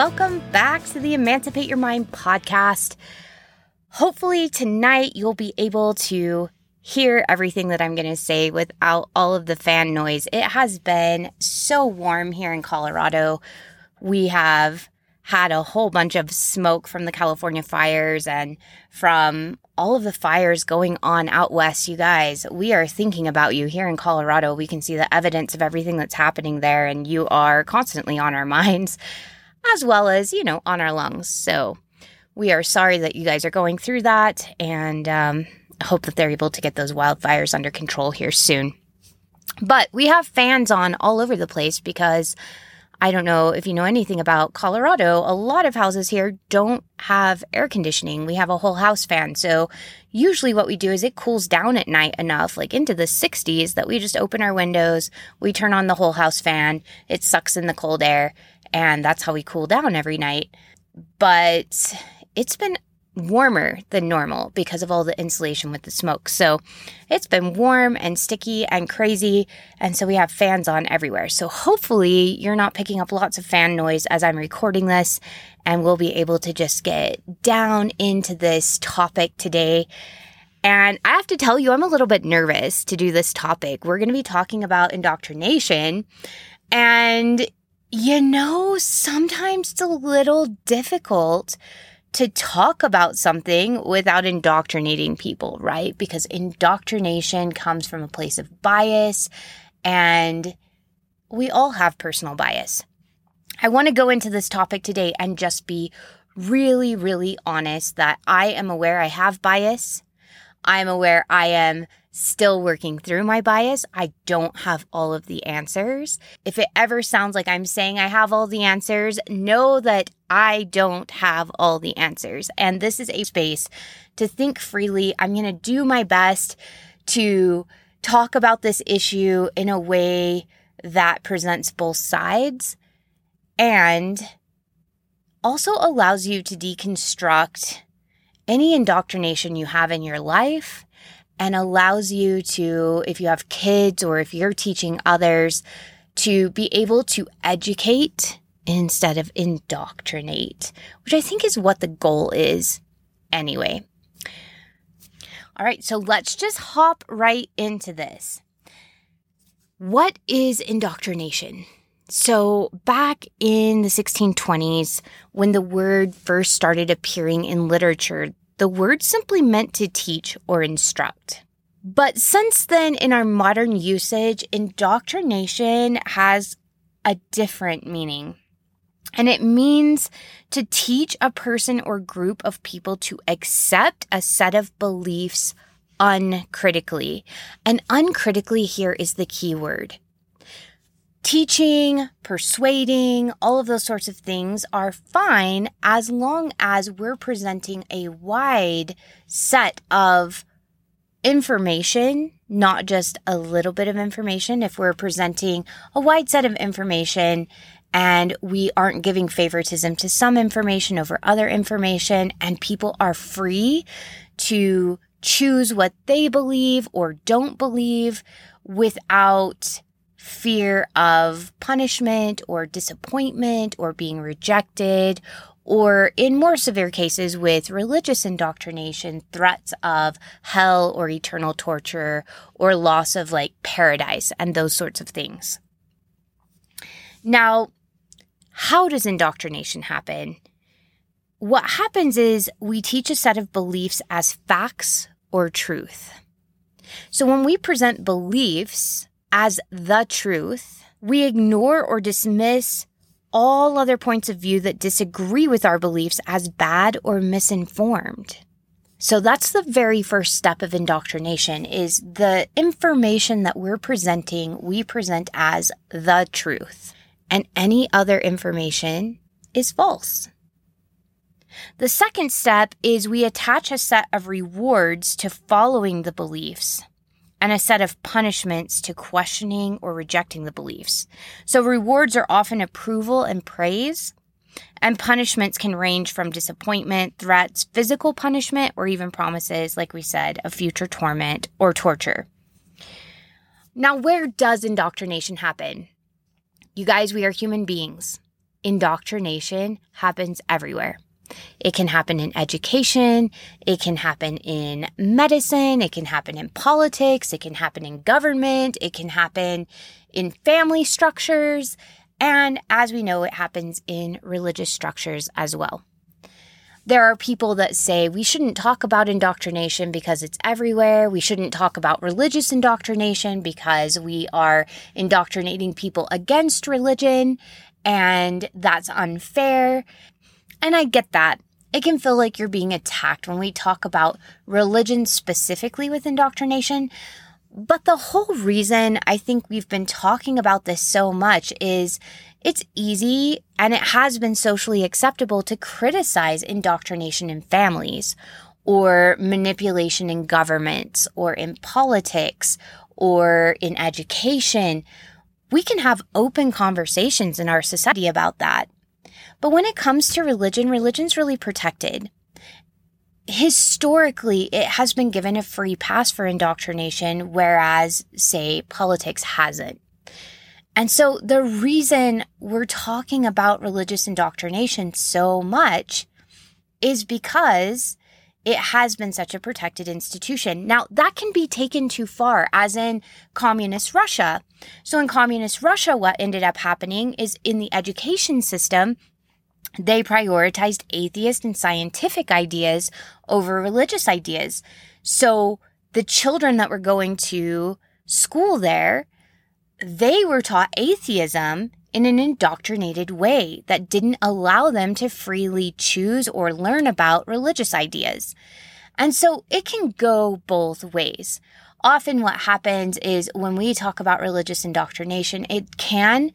Welcome back to the Emancipate Your Mind podcast. Hopefully, tonight you'll be able to hear everything that I'm going to say without all of the fan noise. It has been so warm here in Colorado. We have had a whole bunch of smoke from the California fires and from all of the fires going on out west. You guys, we are thinking about you here in Colorado. We can see the evidence of everything that's happening there, and you are constantly on our minds as well as, you know, on our lungs. So we are sorry that you guys are going through that and um, hope that they're able to get those wildfires under control here soon. But we have fans on all over the place because I don't know if you know anything about Colorado. A lot of houses here don't have air conditioning. We have a whole house fan. So usually what we do is it cools down at night enough, like into the 60s, that we just open our windows, we turn on the whole house fan, it sucks in the cold air, and that's how we cool down every night. But it's been warmer than normal because of all the insulation with the smoke. So it's been warm and sticky and crazy. And so we have fans on everywhere. So hopefully you're not picking up lots of fan noise as I'm recording this and we'll be able to just get down into this topic today. And I have to tell you, I'm a little bit nervous to do this topic. We're going to be talking about indoctrination. And you know, sometimes it's a little difficult to talk about something without indoctrinating people, right? Because indoctrination comes from a place of bias and we all have personal bias. I want to go into this topic today and just be really, really honest that I am aware I have bias. I'm aware I am still working through my bias. I don't have all of the answers. If it ever sounds like I'm saying I have all the answers, know that I don't have all the answers. And this is a space to think freely. I'm going to do my best to talk about this issue in a way that presents both sides and also allows you to deconstruct any indoctrination you have in your life and allows you to, if you have kids or if you're teaching others, to be able to educate instead of indoctrinate, which I think is what the goal is anyway. All right, so let's just hop right into this. What is indoctrination? So, back in the 1620s, when the word first started appearing in literature, the word simply meant to teach or instruct. But since then, in our modern usage, indoctrination has a different meaning. And it means to teach a person or group of people to accept a set of beliefs uncritically. And uncritically here is the key word teaching, persuading, all of those sorts of things are fine as long as we're presenting a wide set of information, not just a little bit of information. If we're presenting a wide set of information and we aren't giving favoritism to some information over other information and people are free to choose what they believe or don't believe without fear of punishment or disappointment or being rejected, or in more severe cases with religious indoctrination, threats of hell or eternal torture or loss of like paradise and those sorts of things. Now, how does indoctrination happen? What happens is we teach a set of beliefs as facts or truth. So when we present beliefs as the truth, we ignore or dismiss all other points of view that disagree with our beliefs as bad or misinformed. So that's the very first step of indoctrination is the information that we're presenting, we present as the truth. And any other information is false. The second step is we attach a set of rewards to following the beliefs and a set of punishments to questioning or rejecting the beliefs. So rewards are often approval and praise, and punishments can range from disappointment, threats, physical punishment, or even promises, like we said, of future torment or torture. Now, where does indoctrination happen? You guys, we are human beings. Indoctrination happens everywhere. It can happen in education. It can happen in medicine. It can happen in politics. It can happen in government. It can happen in family structures. And as we know, it happens in religious structures as well. There are people that say we shouldn't talk about indoctrination because it's everywhere. We shouldn't talk about religious indoctrination because we are indoctrinating people against religion and that's unfair. And I get that. It can feel like you're being attacked when we talk about religion specifically with indoctrination. But the whole reason I think we've been talking about this so much is it's easy and it has been socially acceptable to criticize indoctrination in families or manipulation in governments or in politics or in education. We can have open conversations in our society about that. But when it comes to religion, religion's really protected historically it has been given a free pass for indoctrination, whereas, say, politics hasn't. And so the reason we're talking about religious indoctrination so much is because it has been such a protected institution. Now, that can be taken too far, as in communist Russia. So, in communist Russia, what ended up happening is in the education system, they prioritized atheist and scientific ideas over religious ideas. So the children that were going to school there, they were taught atheism in an indoctrinated way that didn't allow them to freely choose or learn about religious ideas. And so it can go both ways. Often what happens is when we talk about religious indoctrination, it can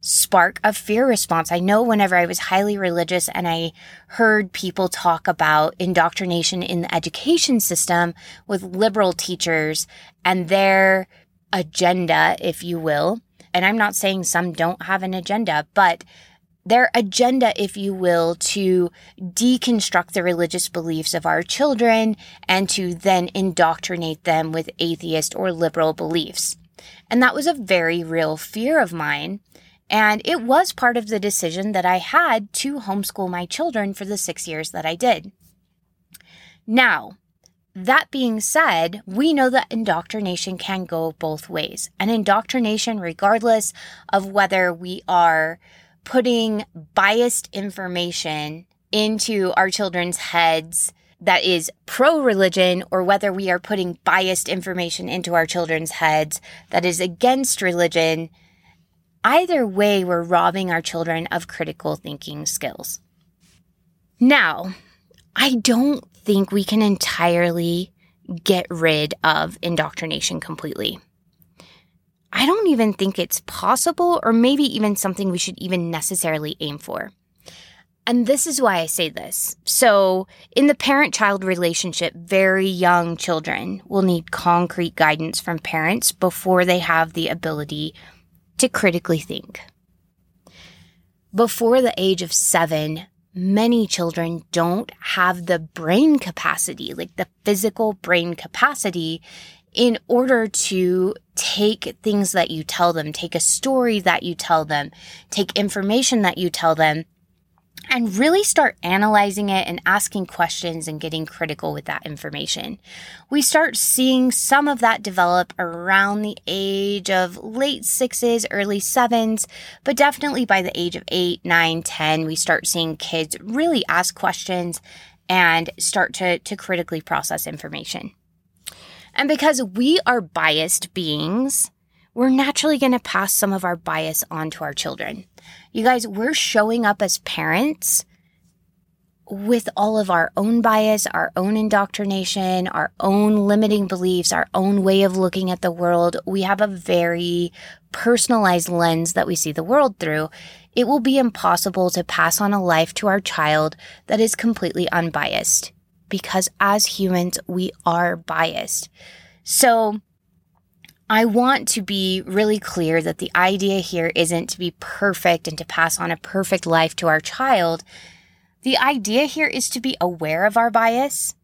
spark a fear response. I know whenever I was highly religious and I heard people talk about indoctrination in the education system with liberal teachers and their agenda, if you will. And I'm not saying some don't have an agenda, but their agenda, if you will, to deconstruct the religious beliefs of our children and to then indoctrinate them with atheist or liberal beliefs. And that was a very real fear of mine. And it was part of the decision that I had to homeschool my children for the six years that I did. Now, that being said, we know that indoctrination can go both ways. And indoctrination, regardless of whether we are putting biased information into our children's heads that is pro religion or whether we are putting biased information into our children's heads that is against religion, Either way, we're robbing our children of critical thinking skills. Now, I don't think we can entirely get rid of indoctrination completely. I don't even think it's possible, or maybe even something we should even necessarily aim for. And this is why I say this. So, in the parent child relationship, very young children will need concrete guidance from parents before they have the ability to critically think. Before the age of seven, many children don't have the brain capacity, like the physical brain capacity, in order to take things that you tell them, take a story that you tell them, take information that you tell them, and really start analyzing it and asking questions and getting critical with that information. We start seeing some of that develop around the age of late sixes, early sevens, but definitely by the age of eight, nine, 10, we start seeing kids really ask questions and start to, to critically process information. And because we are biased beings, we're naturally going to pass some of our bias on to our children. You guys, we're showing up as parents with all of our own bias, our own indoctrination, our own limiting beliefs, our own way of looking at the world, we have a very personalized lens that we see the world through. It will be impossible to pass on a life to our child that is completely unbiased because as humans, we are biased. So I want to be really clear that the idea here isn't to be perfect and to pass on a perfect life to our child. The idea here is to be aware of our bias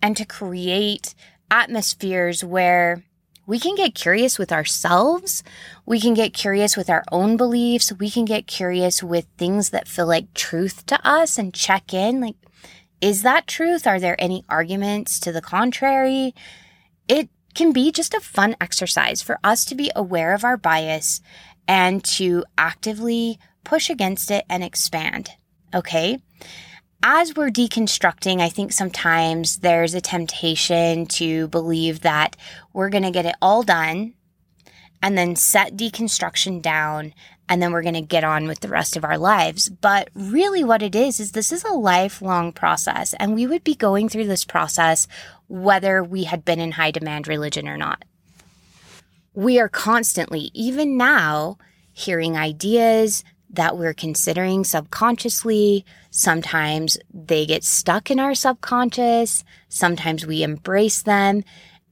and to create atmospheres where we can get curious with ourselves. We can get curious with our own beliefs. We can get curious with things that feel like truth to us and check in. Like, is that truth? Are there any arguments to the contrary? It can be just a fun exercise for us to be aware of our bias and to actively push against it and expand. Okay. As we're deconstructing, I think sometimes there's a temptation to believe that we're going to get it all done and then set deconstruction down and then we're going to get on with the rest of our lives. But really, what it is, is this is a lifelong process, and we would be going through this process whether we had been in high demand religion or not. We are constantly, even now, hearing ideas that we're considering subconsciously. Sometimes they get stuck in our subconscious. Sometimes we embrace them.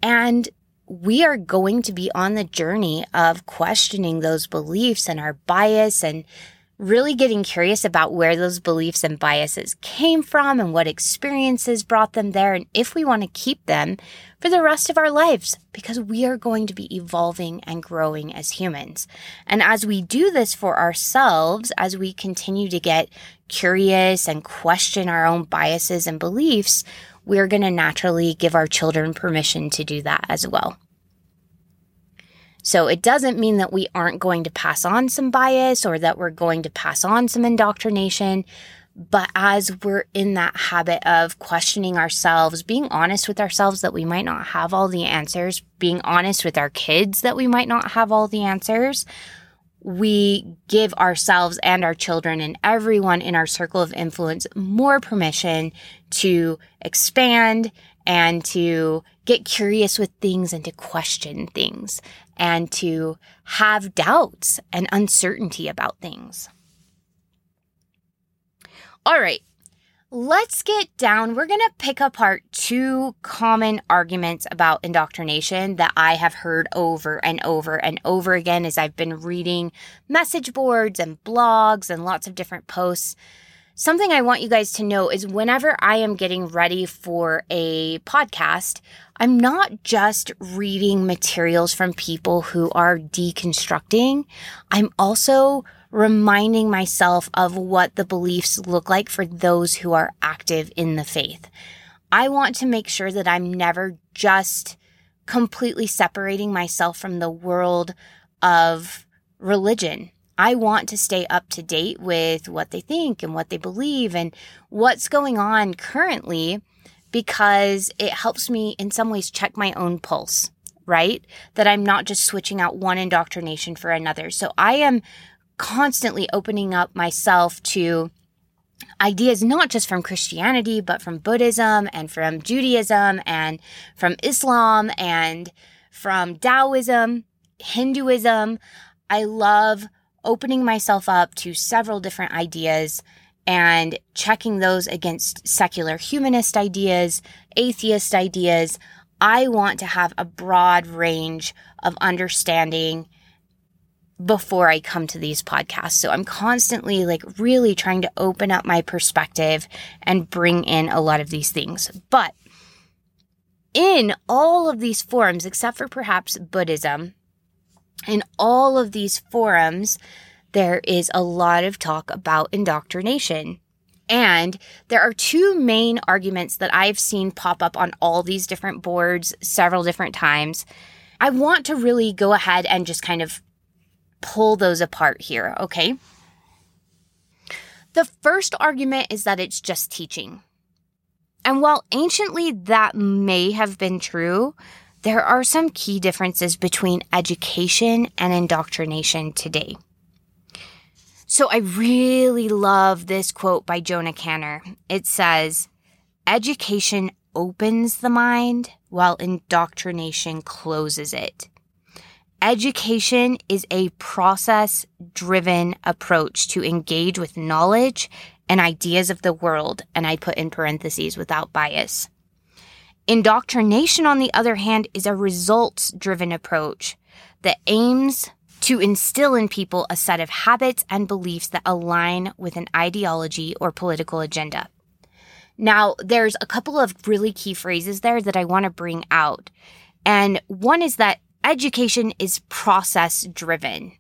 And we are going to be on the journey of questioning those beliefs and our bias and really getting curious about where those beliefs and biases came from and what experiences brought them there and if we want to keep them for the rest of our lives because we are going to be evolving and growing as humans. And as we do this for ourselves, as we continue to get curious and question our own biases and beliefs, we're going to naturally give our children permission to do that as well. So it doesn't mean that we aren't going to pass on some bias or that we're going to pass on some indoctrination. But as we're in that habit of questioning ourselves, being honest with ourselves that we might not have all the answers, being honest with our kids that we might not have all the answers, we give ourselves and our children and everyone in our circle of influence more permission to expand and to get curious with things and to question things and to have doubts and uncertainty about things. All right, let's get down. We're going to pick apart two common arguments about indoctrination that I have heard over and over and over again as I've been reading message boards and blogs and lots of different posts. Something I want you guys to know is whenever I am getting ready for a podcast, I'm not just reading materials from people who are deconstructing. I'm also reminding myself of what the beliefs look like for those who are active in the faith. I want to make sure that I'm never just completely separating myself from the world of religion. I want to stay up to date with what they think and what they believe and what's going on currently because it helps me in some ways check my own pulse, right? That I'm not just switching out one indoctrination for another. So I am constantly opening up myself to ideas not just from Christianity, but from Buddhism and from Judaism and from Islam and from Taoism, Hinduism. I love opening myself up to several different ideas and checking those against secular humanist ideas, atheist ideas. I want to have a broad range of understanding before I come to these podcasts. So I'm constantly like really trying to open up my perspective and bring in a lot of these things. But in all of these forums, except for perhaps Buddhism, in all of these forums, there is a lot of talk about indoctrination. And there are two main arguments that I've seen pop up on all these different boards several different times. I want to really go ahead and just kind of pull those apart here, okay? The first argument is that it's just teaching. And while anciently that may have been true, there are some key differences between education and indoctrination today. So I really love this quote by Jonah Canner. It says, Education opens the mind while indoctrination closes it. Education is a process driven approach to engage with knowledge and ideas of the world, and I put in parentheses without bias. Indoctrination, on the other hand, is a results driven approach that aims to instill in people a set of habits and beliefs that align with an ideology or political agenda. Now, there's a couple of really key phrases there that I want to bring out. And one is that education is process driven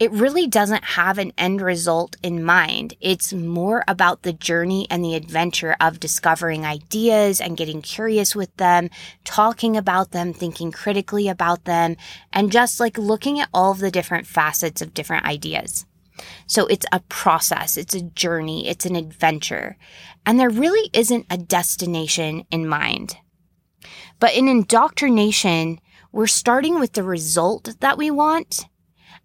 it really doesn't have an end result in mind. It's more about the journey and the adventure of discovering ideas and getting curious with them, talking about them, thinking critically about them, and just like looking at all of the different facets of different ideas. So it's a process, it's a journey, it's an adventure, and there really isn't a destination in mind. But in indoctrination, we're starting with the result that we want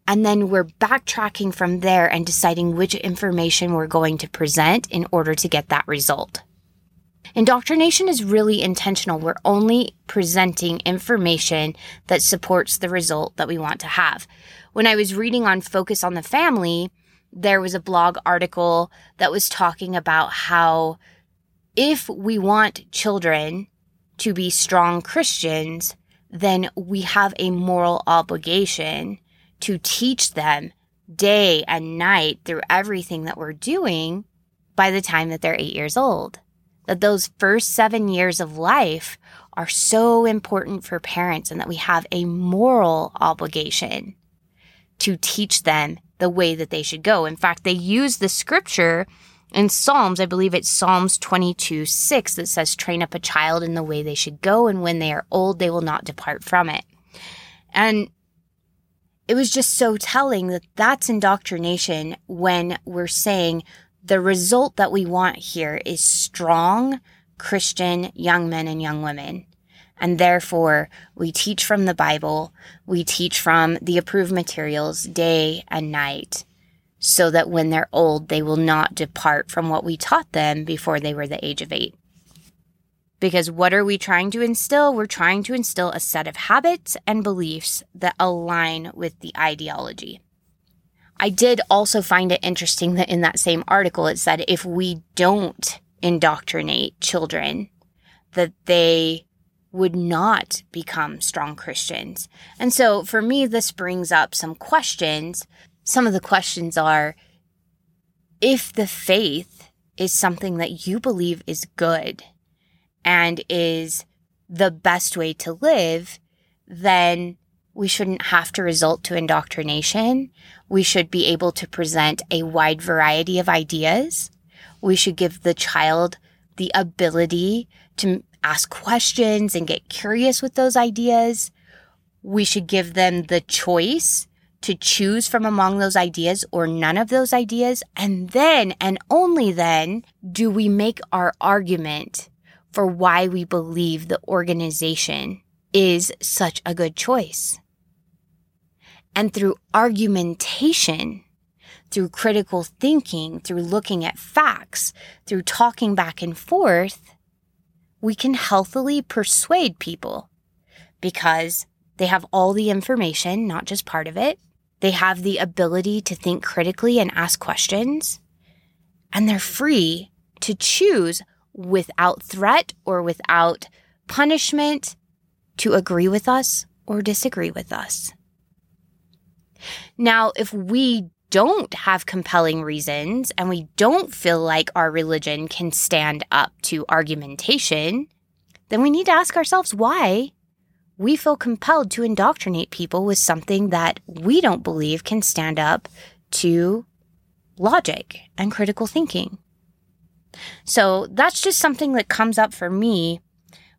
and then we're backtracking from there and deciding which information we're going to present in order to get that result. Indoctrination is really intentional. We're only presenting information that supports the result that we want to have. When I was reading on Focus on the Family, there was a blog article that was talking about how if we want children to be strong Christians, then we have a moral obligation to teach them day and night through everything that we're doing by the time that they're eight years old. That those first seven years of life are so important for parents and that we have a moral obligation to teach them the way that they should go. In fact, they use the scripture in Psalms, I believe it's Psalms 22 6 that says, train up a child in the way they should go, and when they are old, they will not depart from it. And it was just so telling that that's indoctrination when we're saying the result that we want here is strong Christian young men and young women. And therefore, we teach from the Bible, we teach from the approved materials day and night, so that when they're old, they will not depart from what we taught them before they were the age of eight. Because what are we trying to instill? We're trying to instill a set of habits and beliefs that align with the ideology. I did also find it interesting that in that same article it said if we don't indoctrinate children, that they would not become strong Christians. And so for me, this brings up some questions. Some of the questions are if the faith is something that you believe is good, and is the best way to live, then we shouldn't have to result to indoctrination. We should be able to present a wide variety of ideas. We should give the child the ability to ask questions and get curious with those ideas. We should give them the choice to choose from among those ideas or none of those ideas. And then, and only then, do we make our argument for why we believe the organization is such a good choice. And through argumentation, through critical thinking, through looking at facts, through talking back and forth, we can healthily persuade people because they have all the information, not just part of it. They have the ability to think critically and ask questions, and they're free to choose without threat or without punishment to agree with us or disagree with us. Now, if we don't have compelling reasons and we don't feel like our religion can stand up to argumentation, then we need to ask ourselves why we feel compelled to indoctrinate people with something that we don't believe can stand up to logic and critical thinking. So that's just something that comes up for me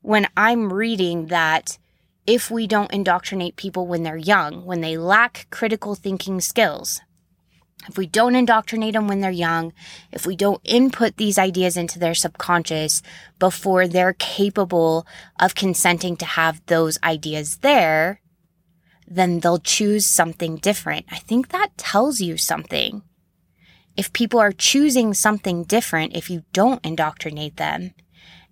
when I'm reading that if we don't indoctrinate people when they're young, when they lack critical thinking skills, if we don't indoctrinate them when they're young, if we don't input these ideas into their subconscious before they're capable of consenting to have those ideas there, then they'll choose something different. I think that tells you something if people are choosing something different if you don't indoctrinate them.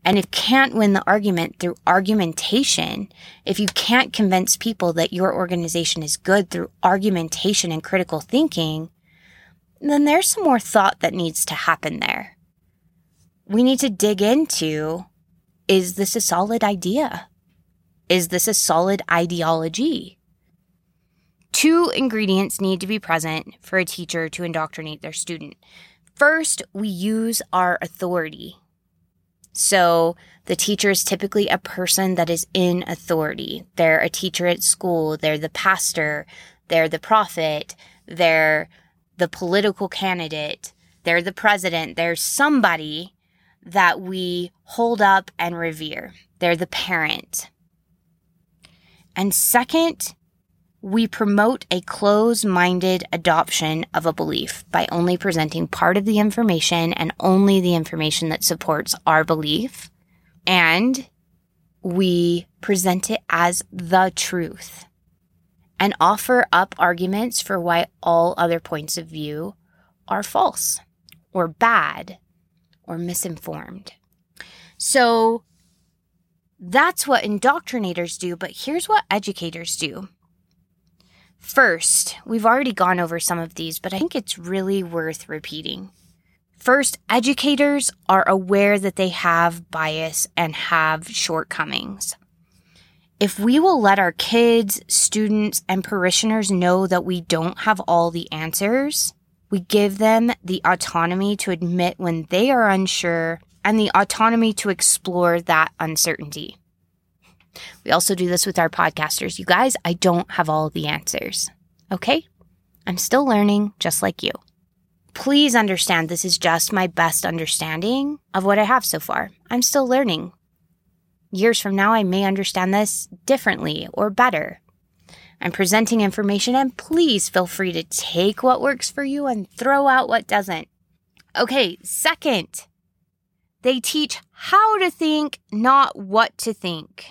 And if can't win the argument through argumentation, if you can't convince people that your organization is good through argumentation and critical thinking, then there's some more thought that needs to happen there. We need to dig into is this a solid idea? Is this a solid ideology? Two ingredients need to be present for a teacher to indoctrinate their student. First, we use our authority. So, the teacher is typically a person that is in authority. They're a teacher at school, they're the pastor, they're the prophet, they're the political candidate, they're the president, they're somebody that we hold up and revere. They're the parent. And second, we promote a close minded adoption of a belief by only presenting part of the information and only the information that supports our belief. And we present it as the truth and offer up arguments for why all other points of view are false or bad or misinformed. So that's what indoctrinators do, but here's what educators do. First, we've already gone over some of these, but I think it's really worth repeating. First, educators are aware that they have bias and have shortcomings. If we will let our kids, students, and parishioners know that we don't have all the answers, we give them the autonomy to admit when they are unsure and the autonomy to explore that uncertainty. We also do this with our podcasters. You guys, I don't have all the answers. Okay? I'm still learning just like you. Please understand this is just my best understanding of what I have so far. I'm still learning. Years from now, I may understand this differently or better. I'm presenting information, and please feel free to take what works for you and throw out what doesn't. Okay, second, they teach how to think, not what to think.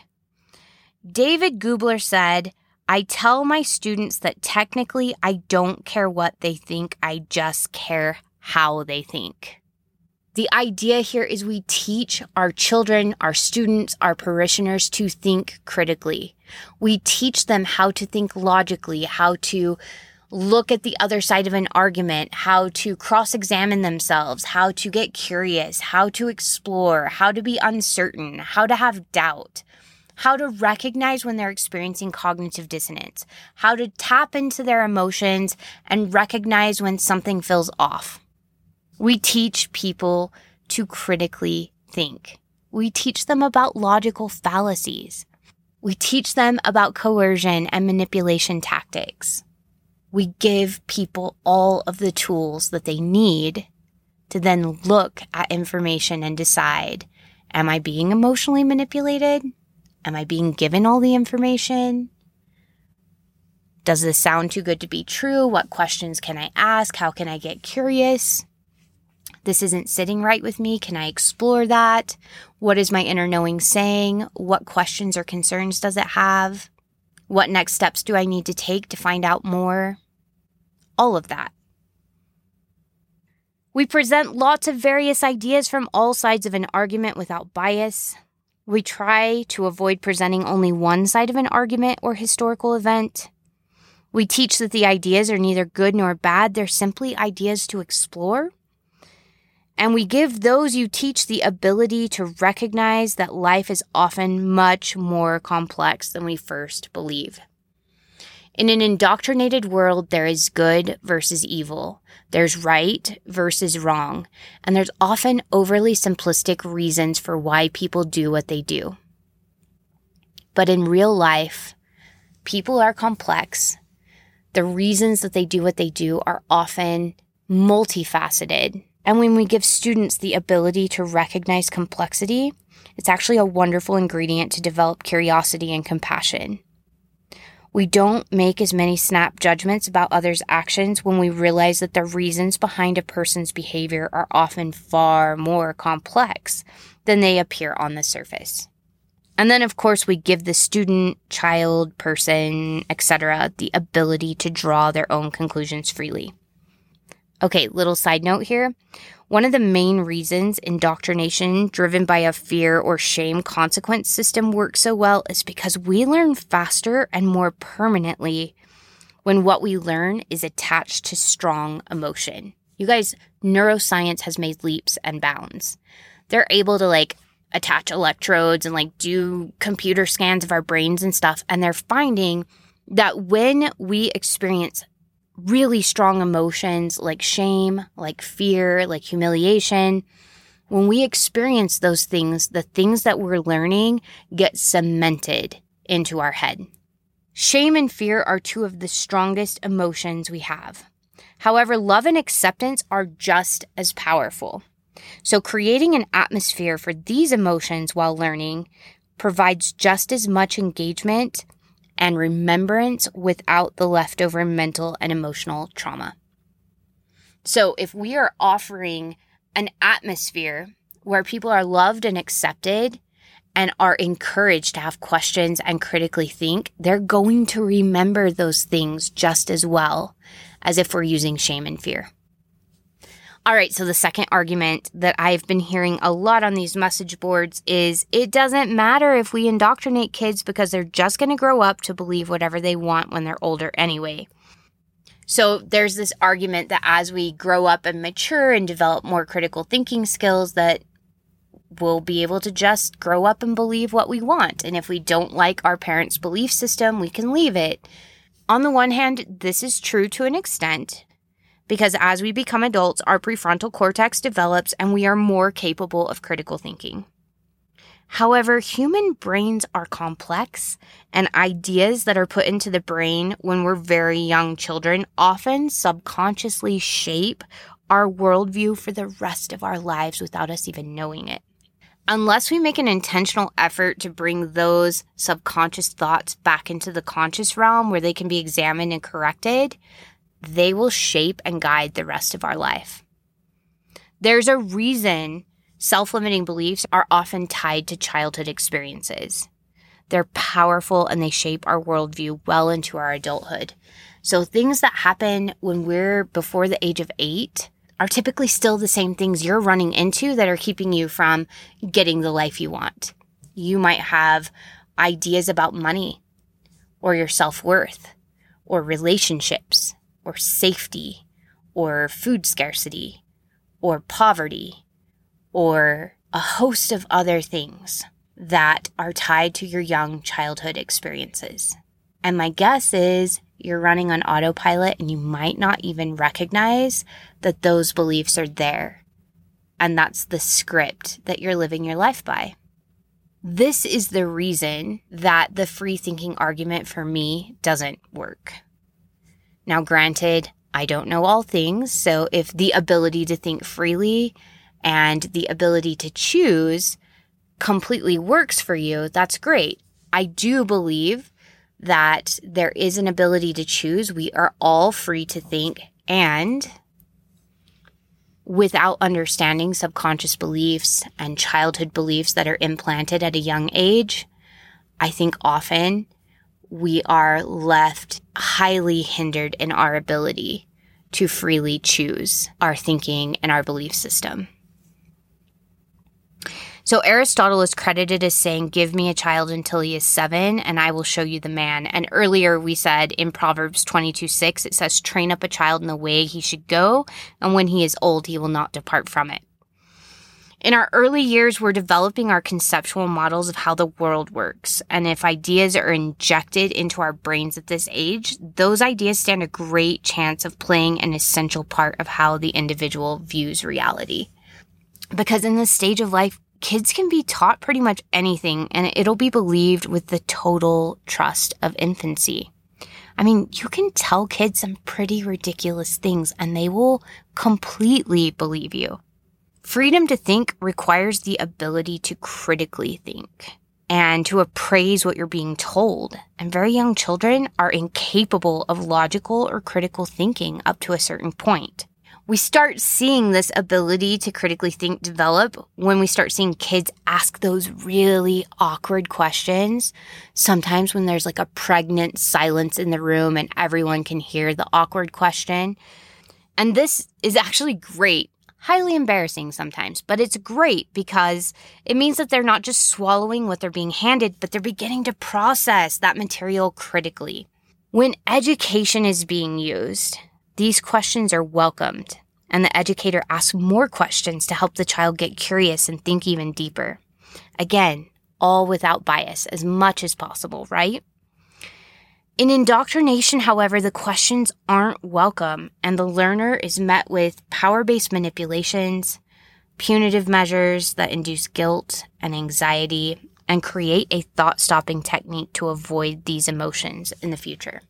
David Gubler said, I tell my students that technically I don't care what they think, I just care how they think. The idea here is we teach our children, our students, our parishioners to think critically. We teach them how to think logically, how to look at the other side of an argument, how to cross examine themselves, how to get curious, how to explore, how to be uncertain, how to have doubt how to recognize when they're experiencing cognitive dissonance, how to tap into their emotions and recognize when something feels off. We teach people to critically think. We teach them about logical fallacies. We teach them about coercion and manipulation tactics. We give people all of the tools that they need to then look at information and decide, am I being emotionally manipulated? Am I being given all the information? Does this sound too good to be true? What questions can I ask? How can I get curious? This isn't sitting right with me. Can I explore that? What is my inner knowing saying? What questions or concerns does it have? What next steps do I need to take to find out more? All of that. We present lots of various ideas from all sides of an argument without bias. We try to avoid presenting only one side of an argument or historical event. We teach that the ideas are neither good nor bad, they're simply ideas to explore. And we give those you teach the ability to recognize that life is often much more complex than we first believe. In an indoctrinated world, there is good versus evil. There's right versus wrong. And there's often overly simplistic reasons for why people do what they do. But in real life, people are complex. The reasons that they do what they do are often multifaceted. And when we give students the ability to recognize complexity, it's actually a wonderful ingredient to develop curiosity and compassion. We don't make as many snap judgments about others' actions when we realize that the reasons behind a person's behavior are often far more complex than they appear on the surface. And then, of course, we give the student, child, person, etc., the ability to draw their own conclusions freely. Okay, little side note here. One of the main reasons indoctrination driven by a fear or shame consequence system works so well is because we learn faster and more permanently when what we learn is attached to strong emotion. You guys, neuroscience has made leaps and bounds. They're able to like attach electrodes and like do computer scans of our brains and stuff. And they're finding that when we experience really strong emotions like shame, like fear, like humiliation, when we experience those things, the things that we're learning get cemented into our head. Shame and fear are two of the strongest emotions we have. However, love and acceptance are just as powerful. So, creating an atmosphere for these emotions while learning provides just as much engagement and remembrance without the leftover mental and emotional trauma. So, if we are offering an atmosphere where people are loved and accepted and are encouraged to have questions and critically think, they're going to remember those things just as well as if we're using shame and fear. All right, so the second argument that I've been hearing a lot on these message boards is it doesn't matter if we indoctrinate kids because they're just going to grow up to believe whatever they want when they're older anyway. So there's this argument that as we grow up and mature and develop more critical thinking skills that we'll be able to just grow up and believe what we want. And if we don't like our parents' belief system, we can leave it. On the one hand, this is true to an extent because as we become adults, our prefrontal cortex develops and we are more capable of critical thinking. However, human brains are complex, and ideas that are put into the brain when we're very young children often subconsciously shape our worldview for the rest of our lives without us even knowing it. Unless we make an intentional effort to bring those subconscious thoughts back into the conscious realm where they can be examined and corrected, they will shape and guide the rest of our life. There's a reason self limiting beliefs are often tied to childhood experiences. They're powerful and they shape our worldview well into our adulthood. So, things that happen when we're before the age of eight are typically still the same things you're running into that are keeping you from getting the life you want. You might have ideas about money or your self worth or relationships or safety or food scarcity or poverty or a host of other things that are tied to your young childhood experiences. And my guess is you're running on autopilot and you might not even recognize that those beliefs are there. And that's the script that you're living your life by. This is the reason that the free thinking argument for me doesn't work. Now, granted, I don't know all things, so if the ability to think freely and the ability to choose completely works for you, that's great. I do believe that there is an ability to choose. We are all free to think and without understanding subconscious beliefs and childhood beliefs that are implanted at a young age, I think often we are left highly hindered in our ability to freely choose our thinking and our belief system. So Aristotle is credited as saying, Give me a child until he is seven, and I will show you the man. And earlier we said in Proverbs 22 6, it says, Train up a child in the way he should go, and when he is old, he will not depart from it. In our early years, we're developing our conceptual models of how the world works. And if ideas are injected into our brains at this age, those ideas stand a great chance of playing an essential part of how the individual views reality. Because in this stage of life, kids can be taught pretty much anything and it'll be believed with the total trust of infancy. I mean, you can tell kids some pretty ridiculous things and they will completely believe you. Freedom to think requires the ability to critically think and to appraise what you're being told. And very young children are incapable of logical or critical thinking up to a certain point. We start seeing this ability to critically think develop when we start seeing kids ask those really awkward questions. Sometimes when there's like a pregnant silence in the room and everyone can hear the awkward question And this is actually great, highly embarrassing sometimes, but it's great because it means that they're not just swallowing what they're being handed, but they're beginning to process that material critically. When education is being used, these questions are welcomed, and the educator asks more questions to help the child get curious and think even deeper. Again, all without bias as much as possible, right? In indoctrination, however, the questions aren't welcome, and the learner is met with power based manipulations, punitive measures that induce guilt and anxiety, and create a thought stopping technique to avoid these emotions in the future.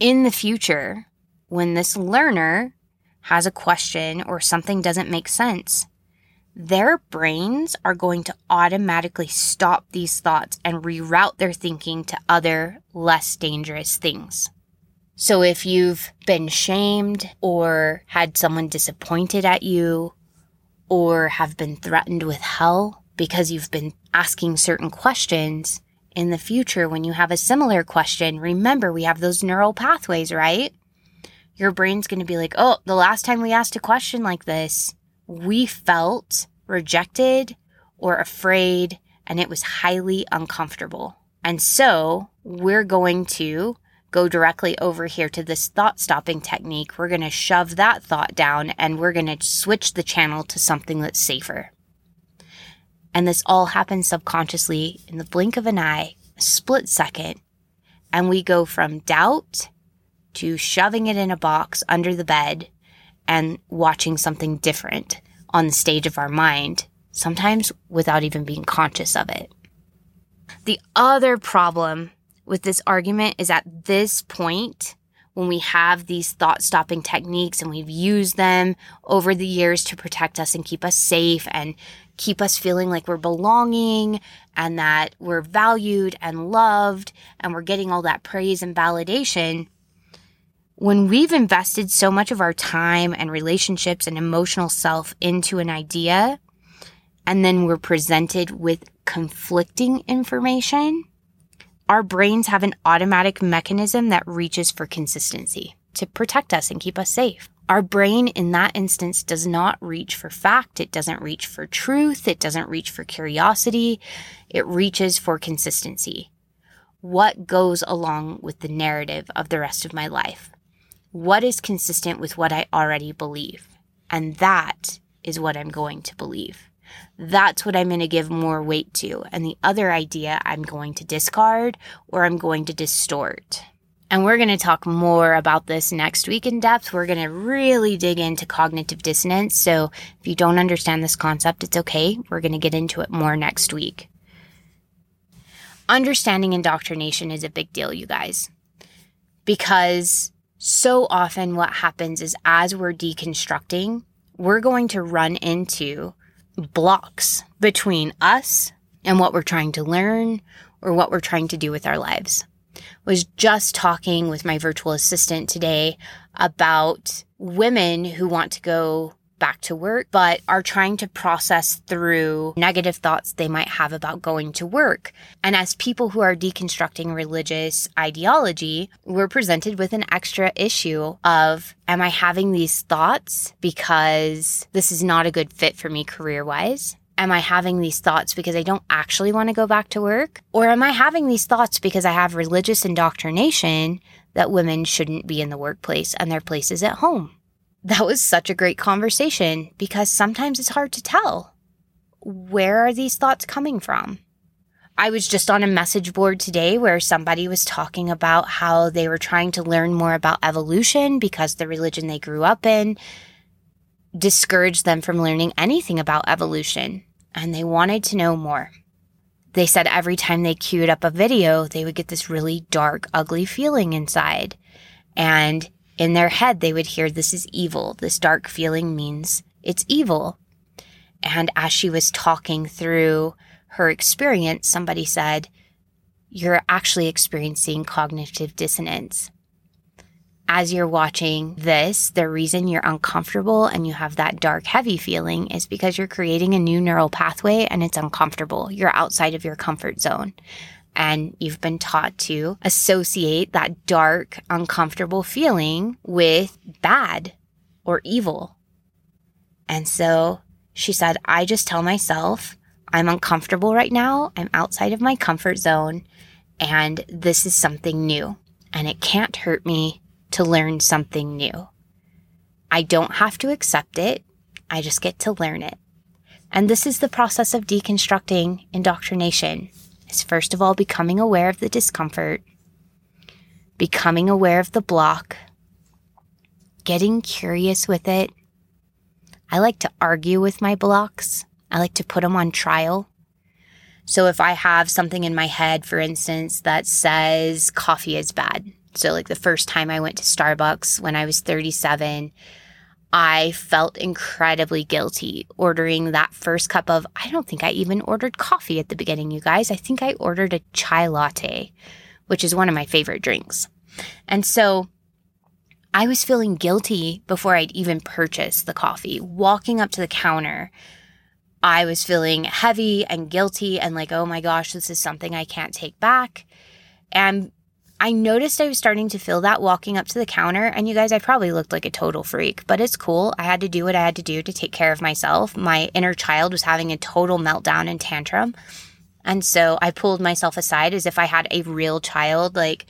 In the future, when this learner has a question or something doesn't make sense, their brains are going to automatically stop these thoughts and reroute their thinking to other less dangerous things. So if you've been shamed or had someone disappointed at you or have been threatened with hell because you've been asking certain questions, in the future, when you have a similar question, remember we have those neural pathways, right? Your brain's going to be like, oh, the last time we asked a question like this, we felt rejected or afraid, and it was highly uncomfortable. And so we're going to go directly over here to this thought stopping technique. We're going to shove that thought down and we're going to switch the channel to something that's safer. And this all happens subconsciously in the blink of an eye, a split second. And we go from doubt to shoving it in a box under the bed and watching something different on the stage of our mind, sometimes without even being conscious of it. The other problem with this argument is at this point, when we have these thought stopping techniques and we've used them over the years to protect us and keep us safe and keep us feeling like we're belonging and that we're valued and loved and we're getting all that praise and validation, when we've invested so much of our time and relationships and emotional self into an idea, and then we're presented with conflicting information, our brains have an automatic mechanism that reaches for consistency to protect us and keep us safe. Our brain in that instance does not reach for fact. It doesn't reach for truth. It doesn't reach for curiosity. It reaches for consistency. What goes along with the narrative of the rest of my life? What is consistent with what I already believe. And that is what I'm going to believe. That's what I'm going to give more weight to. And the other idea I'm going to discard or I'm going to distort. And we're going to talk more about this next week in depth. We're going to really dig into cognitive dissonance. So if you don't understand this concept, it's okay. We're going to get into it more next week. Understanding indoctrination is a big deal, you guys, because so often what happens is as we're deconstructing, we're going to run into blocks between us and what we're trying to learn or what we're trying to do with our lives. Was just talking with my virtual assistant today about women who want to go back to work, but are trying to process through negative thoughts they might have about going to work. And as people who are deconstructing religious ideology, we're presented with an extra issue of, am I having these thoughts because this is not a good fit for me career wise? Am I having these thoughts because I don't actually want to go back to work? Or am I having these thoughts because I have religious indoctrination that women shouldn't be in the workplace and their place is at home? That was such a great conversation because sometimes it's hard to tell. Where are these thoughts coming from? I was just on a message board today where somebody was talking about how they were trying to learn more about evolution because the religion they grew up in discouraged them from learning anything about evolution and they wanted to know more. They said every time they queued up a video, they would get this really dark, ugly feeling inside. And in their head, they would hear, This is evil. This dark feeling means it's evil. And as she was talking through her experience, somebody said, You're actually experiencing cognitive dissonance. As you're watching this, the reason you're uncomfortable and you have that dark, heavy feeling is because you're creating a new neural pathway and it's uncomfortable. You're outside of your comfort zone and you've been taught to associate that dark, uncomfortable feeling with bad. or evil. And so she said, I just tell myself, I'm uncomfortable right now. I'm outside of my comfort zone, and this is something new, and it can't hurt me to learn something new. I don't have to accept it, I just get to learn it. And this is the process of deconstructing indoctrination. Is first of all becoming aware of the discomfort, becoming aware of the block, getting curious with it. I like to argue with my blocks. I like to put them on trial. So if I have something in my head, for instance, that says coffee is bad. So like the first time I went to Starbucks when I was 37, I felt incredibly guilty ordering that first cup of, I don't think I even ordered coffee at the beginning, you guys. I think I ordered a chai latte, which is one of my favorite drinks. And so I was feeling guilty before I'd even purchased the coffee. Walking up to the counter, I was feeling heavy and guilty and like, oh my gosh, this is something I can't take back. And I noticed I was starting to feel that walking up to the counter. And you guys, I probably looked like a total freak, but it's cool. I had to do what I had to do to take care of myself. My inner child was having a total meltdown and tantrum. And so I pulled myself aside as if I had a real child, like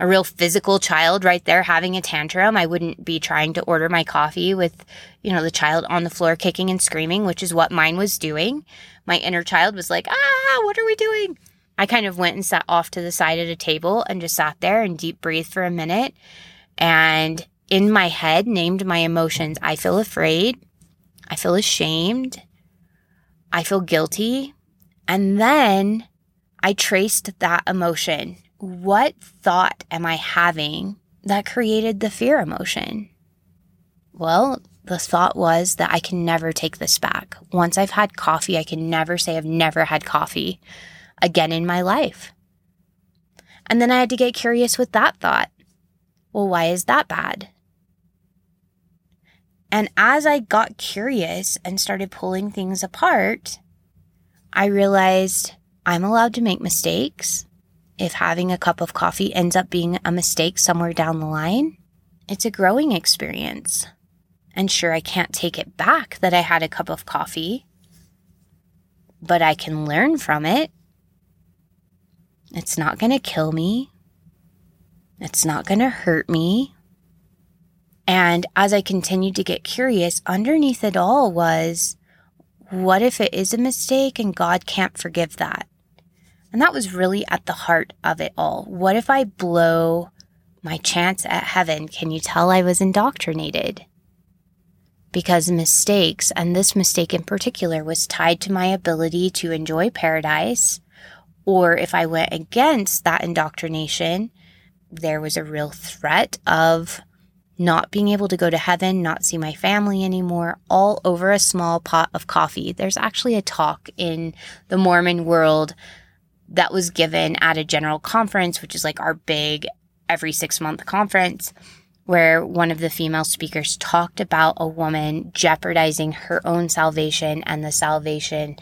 a real physical child right there having a tantrum. I wouldn't be trying to order my coffee with, you know, the child on the floor kicking and screaming, which is what mine was doing. My inner child was like, ah, what are we doing? I kind of went and sat off to the side at a table and just sat there and deep breathed for a minute. And in my head, named my emotions. I feel afraid. I feel ashamed. I feel guilty. And then I traced that emotion. What thought am I having that created the fear emotion? Well, the thought was that I can never take this back. Once I've had coffee, I can never say I've never had coffee again in my life. And then I had to get curious with that thought. Well, why is that bad? And as I got curious and started pulling things apart, I realized I'm allowed to make mistakes. If having a cup of coffee ends up being a mistake somewhere down the line, it's a growing experience. And sure, I can't take it back that I had a cup of coffee, but I can learn from it it's not going to kill me. It's not going to hurt me. And as I continued to get curious, underneath it all was what if it is a mistake and God can't forgive that? And that was really at the heart of it all. What if I blow my chance at heaven? Can you tell I was indoctrinated? Because mistakes, and this mistake in particular, was tied to my ability to enjoy paradise or if I went against that indoctrination, there was a real threat of not being able to go to heaven, not see my family anymore, all over a small pot of coffee. There's actually a talk in the Mormon world that was given at a general conference, which is like our big every six month conference, where one of the female speakers talked about a woman jeopardizing her own salvation and the salvation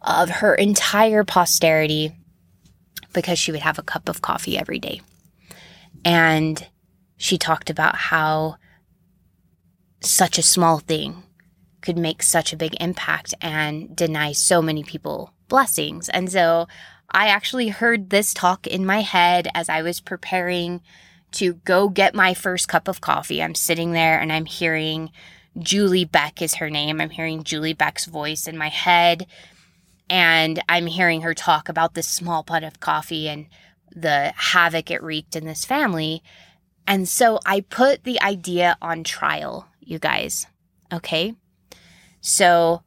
of her entire posterity because she would have a cup of coffee every day. And she talked about how such a small thing could make such a big impact and deny so many people blessings. And so I actually heard this talk in my head as I was preparing to go get my first cup of coffee. I'm sitting there and I'm hearing Julie Beck is her name. I'm hearing Julie Beck's voice in my head and I'm hearing her talk about this small pot of coffee and the havoc it wreaked in this family. And so I put the idea on trial, you guys. Okay. So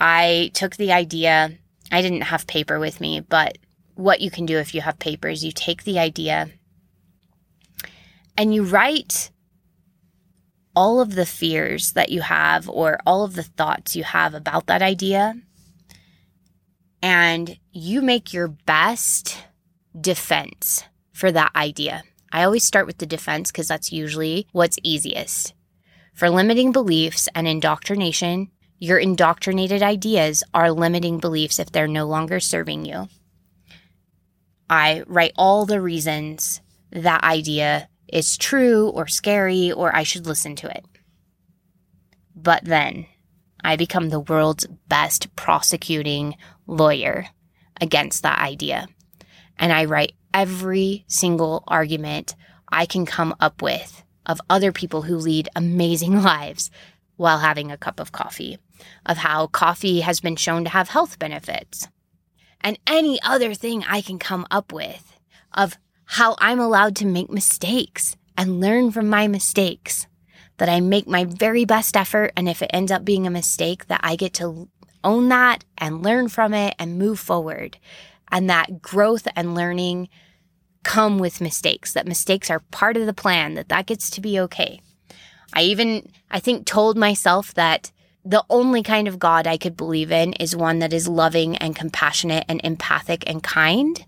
I took the idea. I didn't have paper with me, but what you can do if you have paper is you take the idea and you write all of the fears that you have or all of the thoughts you have about that idea and you make your best defense for that idea. I always start with the defense because that's usually what's easiest. For limiting beliefs and indoctrination, your indoctrinated ideas are limiting beliefs if they're no longer serving you. I write all the reasons that idea is true or scary or I should listen to it. But then I become the world's best prosecuting lawyer against that idea. And I write every single argument I can come up with of other people who lead amazing lives while having a cup of coffee, of how coffee has been shown to have health benefits, and any other thing I can come up with of how I'm allowed to make mistakes and learn from my mistakes, that I make my very best effort. And if it ends up being a mistake, that I get to own that and learn from it and move forward. And that growth and learning come with mistakes, that mistakes are part of the plan, that that gets to be okay. I even, I think, told myself that the only kind of God I could believe in is one that is loving and compassionate and empathic and kind.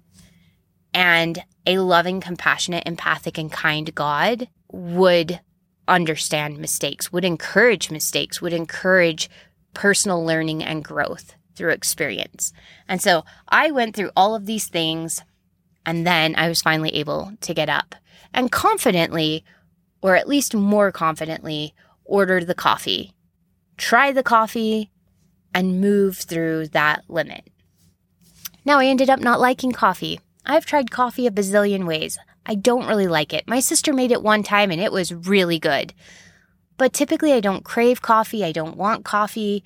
And a loving, compassionate, empathic, and kind God would understand mistakes, would encourage mistakes, would encourage personal learning and growth through experience. And so I went through all of these things and then I was finally able to get up and confidently, or at least more confidently, order the coffee, try the coffee, and move through that limit. Now I ended up not liking coffee. I've tried coffee a bazillion ways. I don't really like it. My sister made it one time and it was really good. But typically I don't crave coffee. I don't want coffee.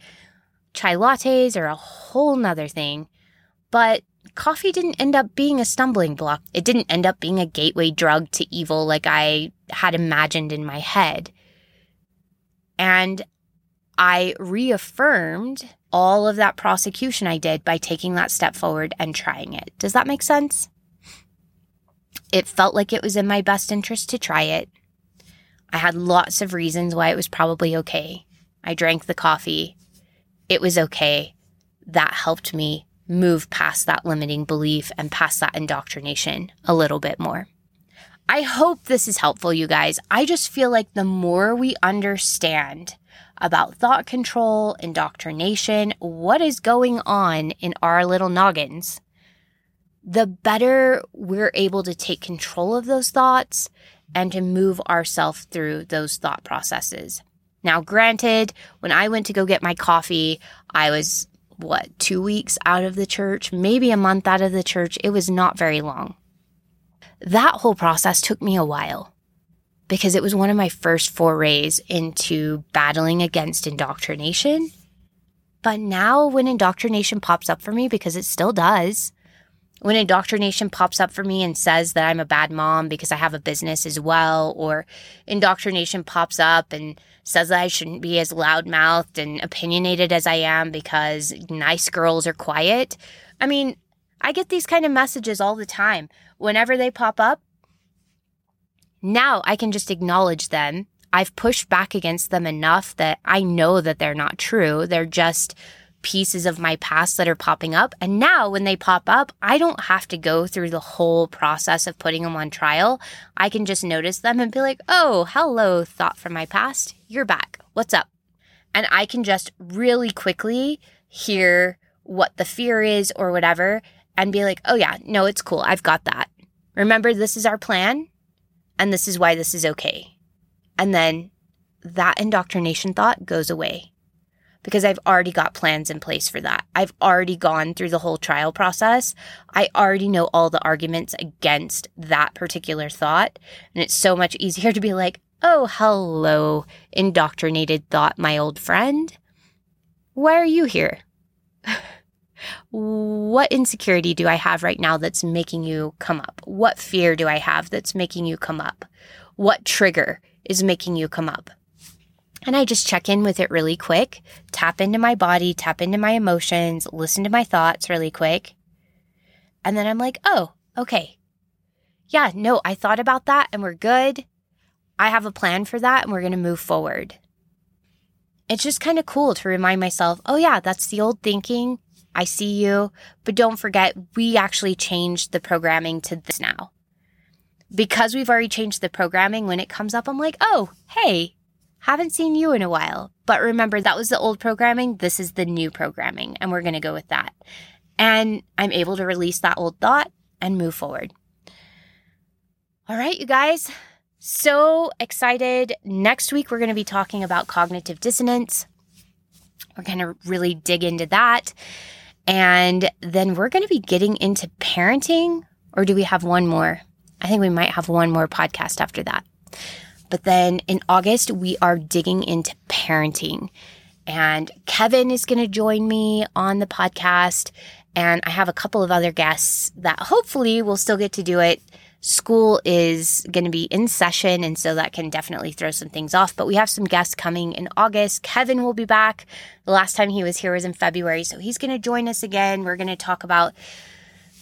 Chai lattes are a whole nother thing. But coffee didn't end up being a stumbling block. It didn't end up being a gateway drug to evil like I had imagined in my head. And I reaffirmed all of that prosecution I did by taking that step forward and trying it. Does that make sense? It felt like it was in my best interest to try it. I had lots of reasons why it was probably okay. I drank the coffee. It was okay. That helped me move past that limiting belief and past that indoctrination a little bit more. I hope this is helpful, you guys. I just feel like the more we understand about thought control, indoctrination, what is going on in our little noggins, the better we're able to take control of those thoughts and to move ourselves through those thought processes. Now, granted, when I went to go get my coffee, I was what, two weeks out of the church, maybe a month out of the church. It was not very long. That whole process took me a while because it was one of my first forays into battling against indoctrination. But now, when indoctrination pops up for me, because it still does, when indoctrination pops up for me and says that I'm a bad mom because I have a business as well, or indoctrination pops up and says that I shouldn't be as loudmouthed and opinionated as I am because nice girls are quiet. I mean, I get these kind of messages all the time. Whenever they pop up, now I can just acknowledge them. I've pushed back against them enough that I know that they're not true. They're just pieces of my past that are popping up. And now when they pop up, I don't have to go through the whole process of putting them on trial. I can just notice them and be like, oh, hello, thought from my past. You're back. What's up? And I can just really quickly hear what the fear is or whatever and be like, oh, yeah, no, it's cool. I've got that. Remember, this is our plan and this is why this is okay. And then that indoctrination thought goes away because I've already got plans in place for that. I've already gone through the whole trial process. I already know all the arguments against that particular thought. And it's so much easier to be like, oh, hello, indoctrinated thought, my old friend. Why are you here? what insecurity do I have right now that's making you come up? What fear do I have that's making you come up? What trigger is making you come up? And I just check in with it really quick, tap into my body, tap into my emotions, listen to my thoughts really quick. And then I'm like, oh, okay. Yeah, no, I thought about that and we're good. I have a plan for that and we're going to move forward. It's just kind of cool to remind myself, oh, yeah, that's the old thinking. I see you. But don't forget, we actually changed the programming to this now. Because we've already changed the programming, when it comes up, I'm like, oh, hey, haven't seen you in a while. But remember, that was the old programming. This is the new programming, and we're going to go with that. And I'm able to release that old thought and move forward. All right, you guys. So excited. Next week, we're going to be talking about cognitive dissonance. We're going to really dig into that. And then we're going to be getting into parenting. Or do we have one more? I think we might have one more podcast after that. But then in August, we are digging into parenting. And Kevin is going to join me on the podcast. And I have a couple of other guests that hopefully will still get to do it. School is going to be in session, and so that can definitely throw some things off. But we have some guests coming in August. Kevin will be back. The last time he was here was in February, so he's going to join us again. We're going to talk about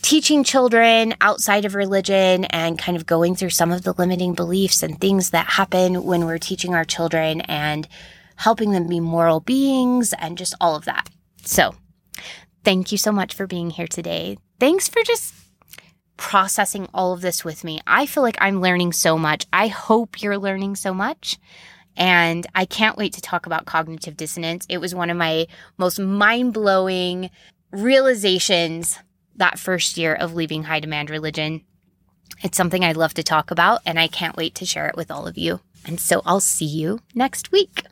teaching children outside of religion and kind of going through some of the limiting beliefs and things that happen when we're teaching our children and helping them be moral beings and just all of that. So, thank you so much for being here today. Thanks for just processing all of this with me. I feel like I'm learning so much. I hope you're learning so much. And I can't wait to talk about cognitive dissonance. It was one of my most mind blowing realizations that first year of leaving high demand religion. It's something I love to talk about, and I can't wait to share it with all of you. And so I'll see you next week.